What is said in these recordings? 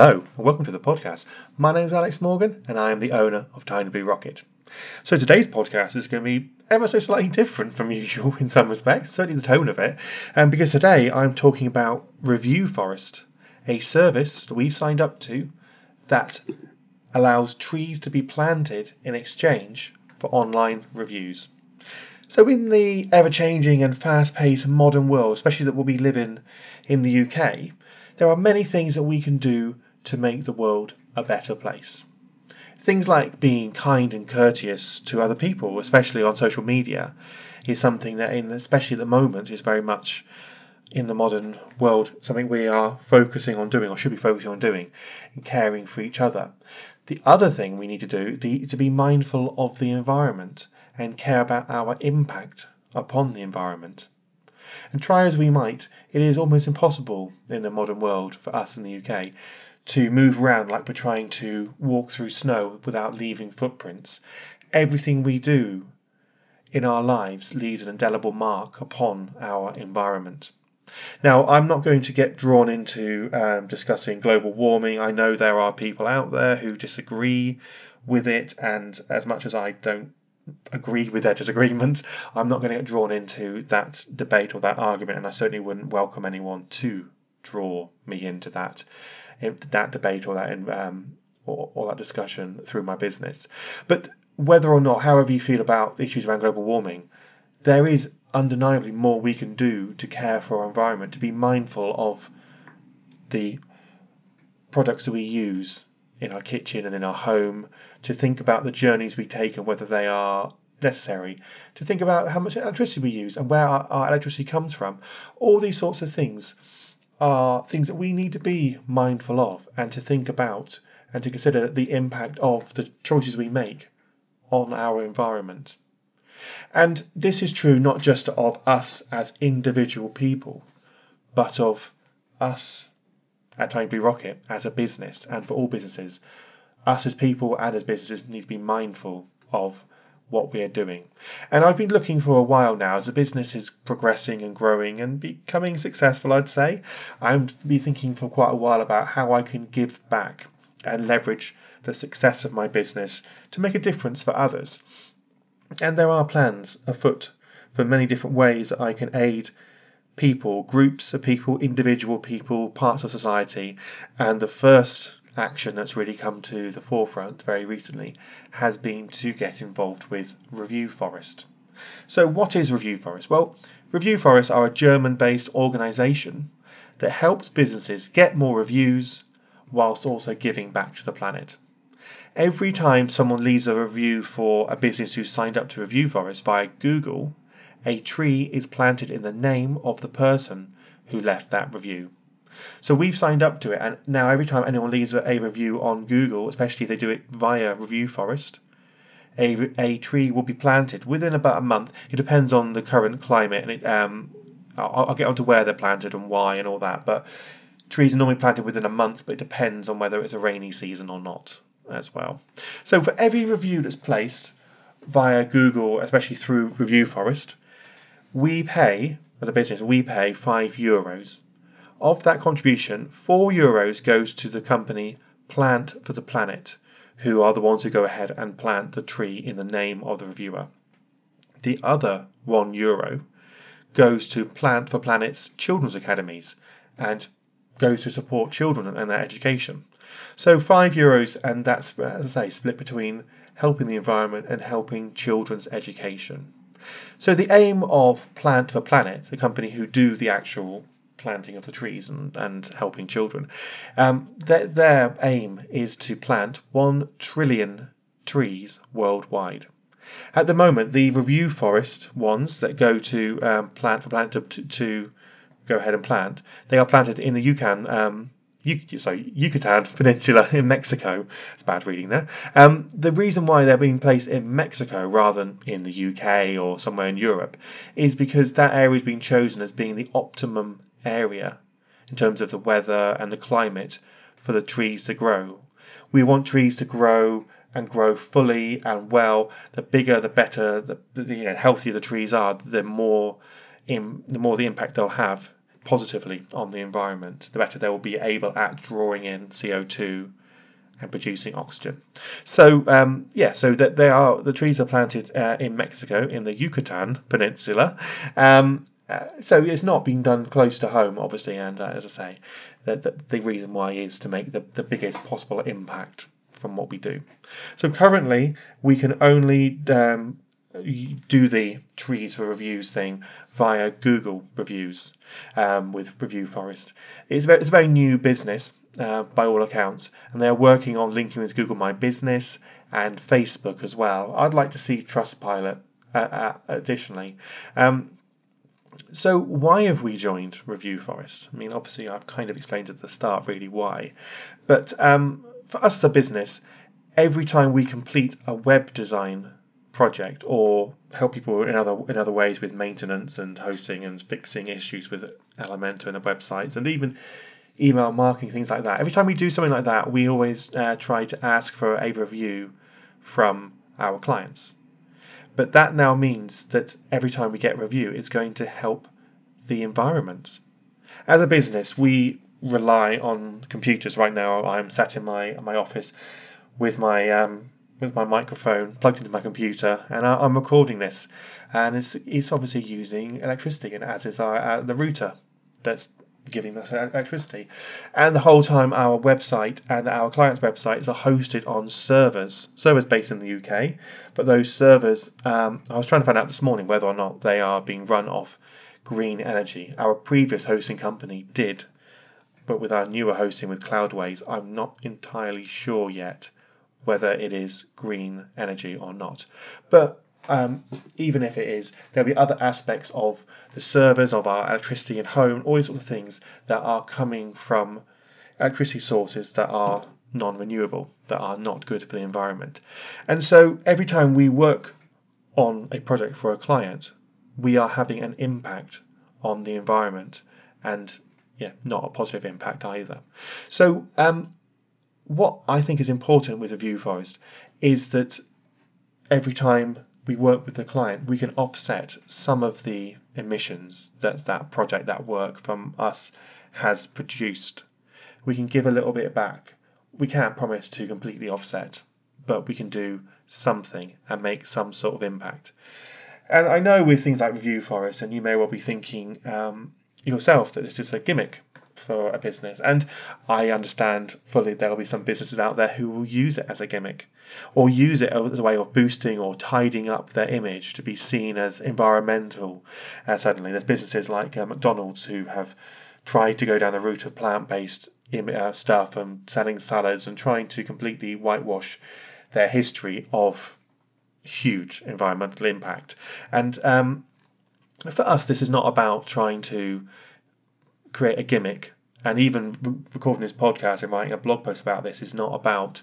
Hello, and welcome to the podcast. My name is Alex Morgan, and I am the owner of Tiny Blue Rocket. So today's podcast is going to be ever so slightly different from usual in some respects, certainly the tone of it, um, because today I'm talking about Review Forest, a service that we signed up to that allows trees to be planted in exchange for online reviews. So, in the ever changing and fast paced modern world, especially that we'll be living in the UK, there are many things that we can do to make the world a better place. Things like being kind and courteous to other people, especially on social media, is something that, in especially at the moment, is very much in the modern world something we are focusing on doing or should be focusing on doing caring for each other. The other thing we need to do is to be mindful of the environment and care about our impact upon the environment. And try as we might, it is almost impossible in the modern world for us in the UK to move around like we're trying to walk through snow without leaving footprints. Everything we do in our lives leaves an indelible mark upon our environment. Now, I'm not going to get drawn into um, discussing global warming. I know there are people out there who disagree with it, and as much as I don't agree with their disagreement, I'm not going to get drawn into that debate or that argument, and I certainly wouldn't welcome anyone to draw me into that that debate or that um, or, or that discussion through my business. But whether or not, however you feel about issues around global warming, there is undeniably more we can do to care for our environment, to be mindful of the products that we use in our kitchen and in our home, to think about the journeys we take and whether they are necessary, to think about how much electricity we use and where our, our electricity comes from. All these sorts of things are things that we need to be mindful of and to think about and to consider the impact of the choices we make on our environment. And this is true not just of us as individual people, but of us at Tiny Blue Rocket as a business and for all businesses. Us as people and as businesses need to be mindful of what we are doing. And I've been looking for a while now as the business is progressing and growing and becoming successful, I'd say. I'm be thinking for quite a while about how I can give back and leverage the success of my business to make a difference for others. And there are plans afoot for many different ways that I can aid people, groups of people, individual people, parts of society. And the first action that's really come to the forefront very recently has been to get involved with Review Forest. So, what is Review Forest? Well, Review Forest are a German based organisation that helps businesses get more reviews whilst also giving back to the planet. Every time someone leaves a review for a business who signed up to Review Forest via Google, a tree is planted in the name of the person who left that review. So we've signed up to it, and now every time anyone leaves a review on Google, especially if they do it via Review Forest, a, a tree will be planted within about a month. It depends on the current climate, and it, um, I'll, I'll get onto where they're planted and why and all that. But trees are normally planted within a month, but it depends on whether it's a rainy season or not as well. So for every review that's placed via Google, especially through Review Forest, we pay as a business we pay five euros. Of that contribution, four euros goes to the company Plant for the Planet, who are the ones who go ahead and plant the tree in the name of the reviewer. The other one euro goes to Plant for Planet's children's academies and goes to support children and their education. So five euros, and that's, as I say, split between helping the environment and helping children's education. So the aim of Plant for Planet, the company who do the actual planting of the trees and, and helping children, um, their, their aim is to plant one trillion trees worldwide. At the moment, the review forest ones that go to um, plant for Planet to, to go ahead and plant. They are planted in the Yukon, um, sorry, Yucatan Peninsula in Mexico. It's bad reading there. Um, the reason why they're being placed in Mexico rather than in the UK or somewhere in Europe is because that area has been chosen as being the optimum area in terms of the weather and the climate for the trees to grow. We want trees to grow and grow fully and well. The bigger, the better. The, the you know, healthier the trees are, the more in, the more the impact they'll have positively on the environment, the better they will be able at drawing in CO2 and producing oxygen. So um, yeah, so that they are the trees are planted uh, in Mexico in the Yucatan Peninsula. Um, uh, so it's not being done close to home, obviously, and uh, as I say, the, the, the reason why is to make the, the biggest possible impact from what we do. So currently, we can only um, do the trees for reviews thing via Google reviews um, with Review Forest. It's, very, it's a very new business uh, by all accounts, and they're working on linking with Google My Business and Facebook as well. I'd like to see Trustpilot uh, uh, additionally. Um, so why have we joined Review Forest? I mean, obviously, I've kind of explained at the start really why, but um, for us a business, every time we complete a web design project or help people in other in other ways with maintenance and hosting and fixing issues with Elementor and the websites and even email marketing things like that. Every time we do something like that, we always uh, try to ask for a review from our clients. But that now means that every time we get review, it's going to help the environment. As a business, we rely on computers. Right now, I'm sat in my my office with my um, with my microphone plugged into my computer, and I, am recording this, and it's it's obviously using electricity, and as is our, uh, the router that's giving us electricity, and the whole time our website and our clients' websites are hosted on servers, servers based in the UK, but those servers, um, I was trying to find out this morning whether or not they are being run off green energy. Our previous hosting company did but with our newer hosting with Cloudways, I'm not entirely sure yet whether it is green energy or not. But um, even if it is, there'll be other aspects of the servers, of our electricity at home, all these sorts of things that are coming from electricity sources that are non renewable, that are not good for the environment. And so every time we work on a project for a client, we are having an impact on the environment and yeah, not a positive impact either. So, um, what I think is important with Review Forest is that every time we work with the client, we can offset some of the emissions that that project, that work from us has produced. We can give a little bit back. We can't promise to completely offset, but we can do something and make some sort of impact. And I know with things like Review Forest, and you may well be thinking, um, yourself that this is a gimmick for a business. And I understand fully there'll be some businesses out there who will use it as a gimmick or use it as a way of boosting or tidying up their image to be seen as environmental. Uh, suddenly, there's businesses like uh, McDonald's who have tried to go down the route of plant based uh, stuff and selling salads and trying to completely whitewash their history of huge environmental impact. And um, for us, this is not about trying to create a gimmick. And even recording this podcast and writing a blog post about this is not about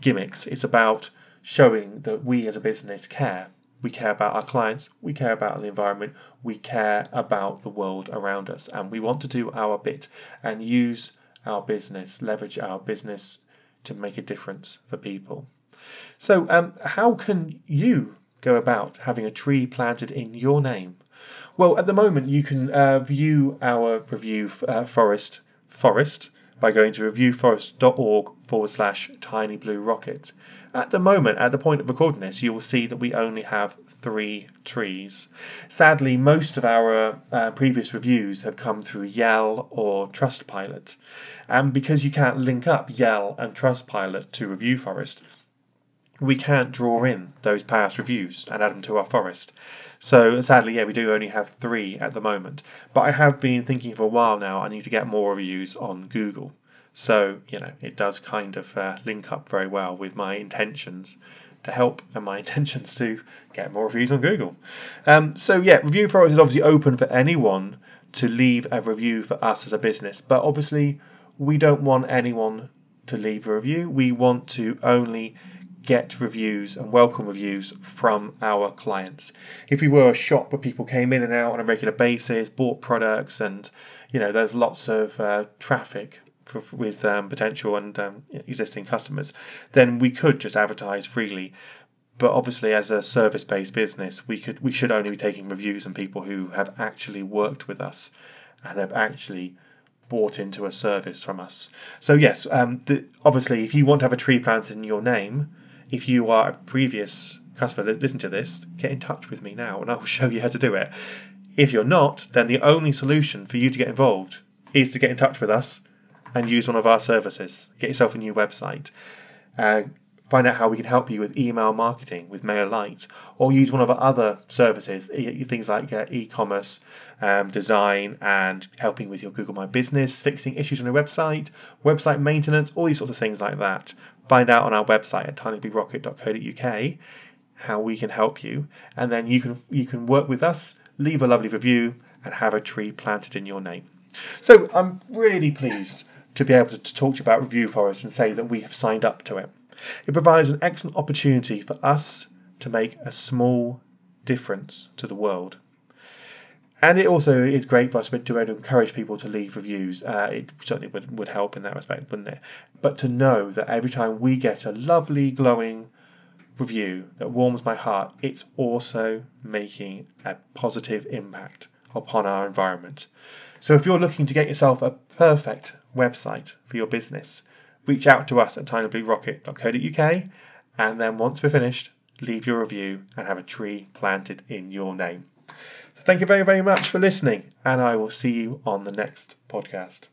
gimmicks. It's about showing that we as a business care. We care about our clients, we care about the environment, we care about the world around us, and we want to do our bit and use our business, leverage our business to make a difference for people. So, um, how can you go about having a tree planted in your name? Well, at the moment, you can uh, view our review uh, forest forest by going to reviewforest.org forward slash tiny blue rocket. At the moment, at the point of recording this, you will see that we only have three trees. Sadly, most of our uh, previous reviews have come through Yell or Trustpilot. And because you can't link up Yell and Trustpilot to Review Forest, we can't draw in those past reviews and add them to our forest. So sadly, yeah, we do only have three at the moment. But I have been thinking for a while now. I need to get more reviews on Google. So you know, it does kind of uh, link up very well with my intentions to help and my intentions to get more reviews on Google. Um, so yeah, Review Forest is obviously open for anyone to leave a review for us as a business, but obviously we don't want anyone to leave a review. We want to only get reviews and welcome reviews from our clients. If we were a shop where people came in and out on a regular basis, bought products, and you know there's lots of uh, traffic for, with um, potential and um, existing customers, then we could just advertise freely. But obviously, as a service-based business, we could we should only be taking reviews from people who have actually worked with us and have actually bought into a service from us. So yes, um, the, obviously, if you want to have a tree planted in your name, if you are a previous customer, listen to this, get in touch with me now, and I'll show you how to do it. If you're not, then the only solution for you to get involved is to get in touch with us and use one of our services. Get yourself a new website. Uh, find out how we can help you with email marketing with MailerLite, or use one of our other services, things like uh, e-commerce, um, design, and helping with your Google My Business, fixing issues on your website, website maintenance, all these sorts of things like that. Find out on our website at tinybluerocket.co.uk how we can help you, and then you can you can work with us, leave a lovely review, and have a tree planted in your name. So I'm really pleased to be able to talk to you about Review Forest and say that we have signed up to it. It provides an excellent opportunity for us to make a small difference to the world. And it also is great for us to be able to encourage people to leave reviews. Uh, it certainly would, would help in that respect, wouldn't it? But to know that every time we get a lovely, glowing review that warms my heart, it's also making a positive impact upon our environment. So if you're looking to get yourself a perfect website for your business, reach out to us at tinybluerocket.co.uk and then once we're finished, leave your review and have a tree planted in your name. So thank you very, very much for listening, and I will see you on the next podcast.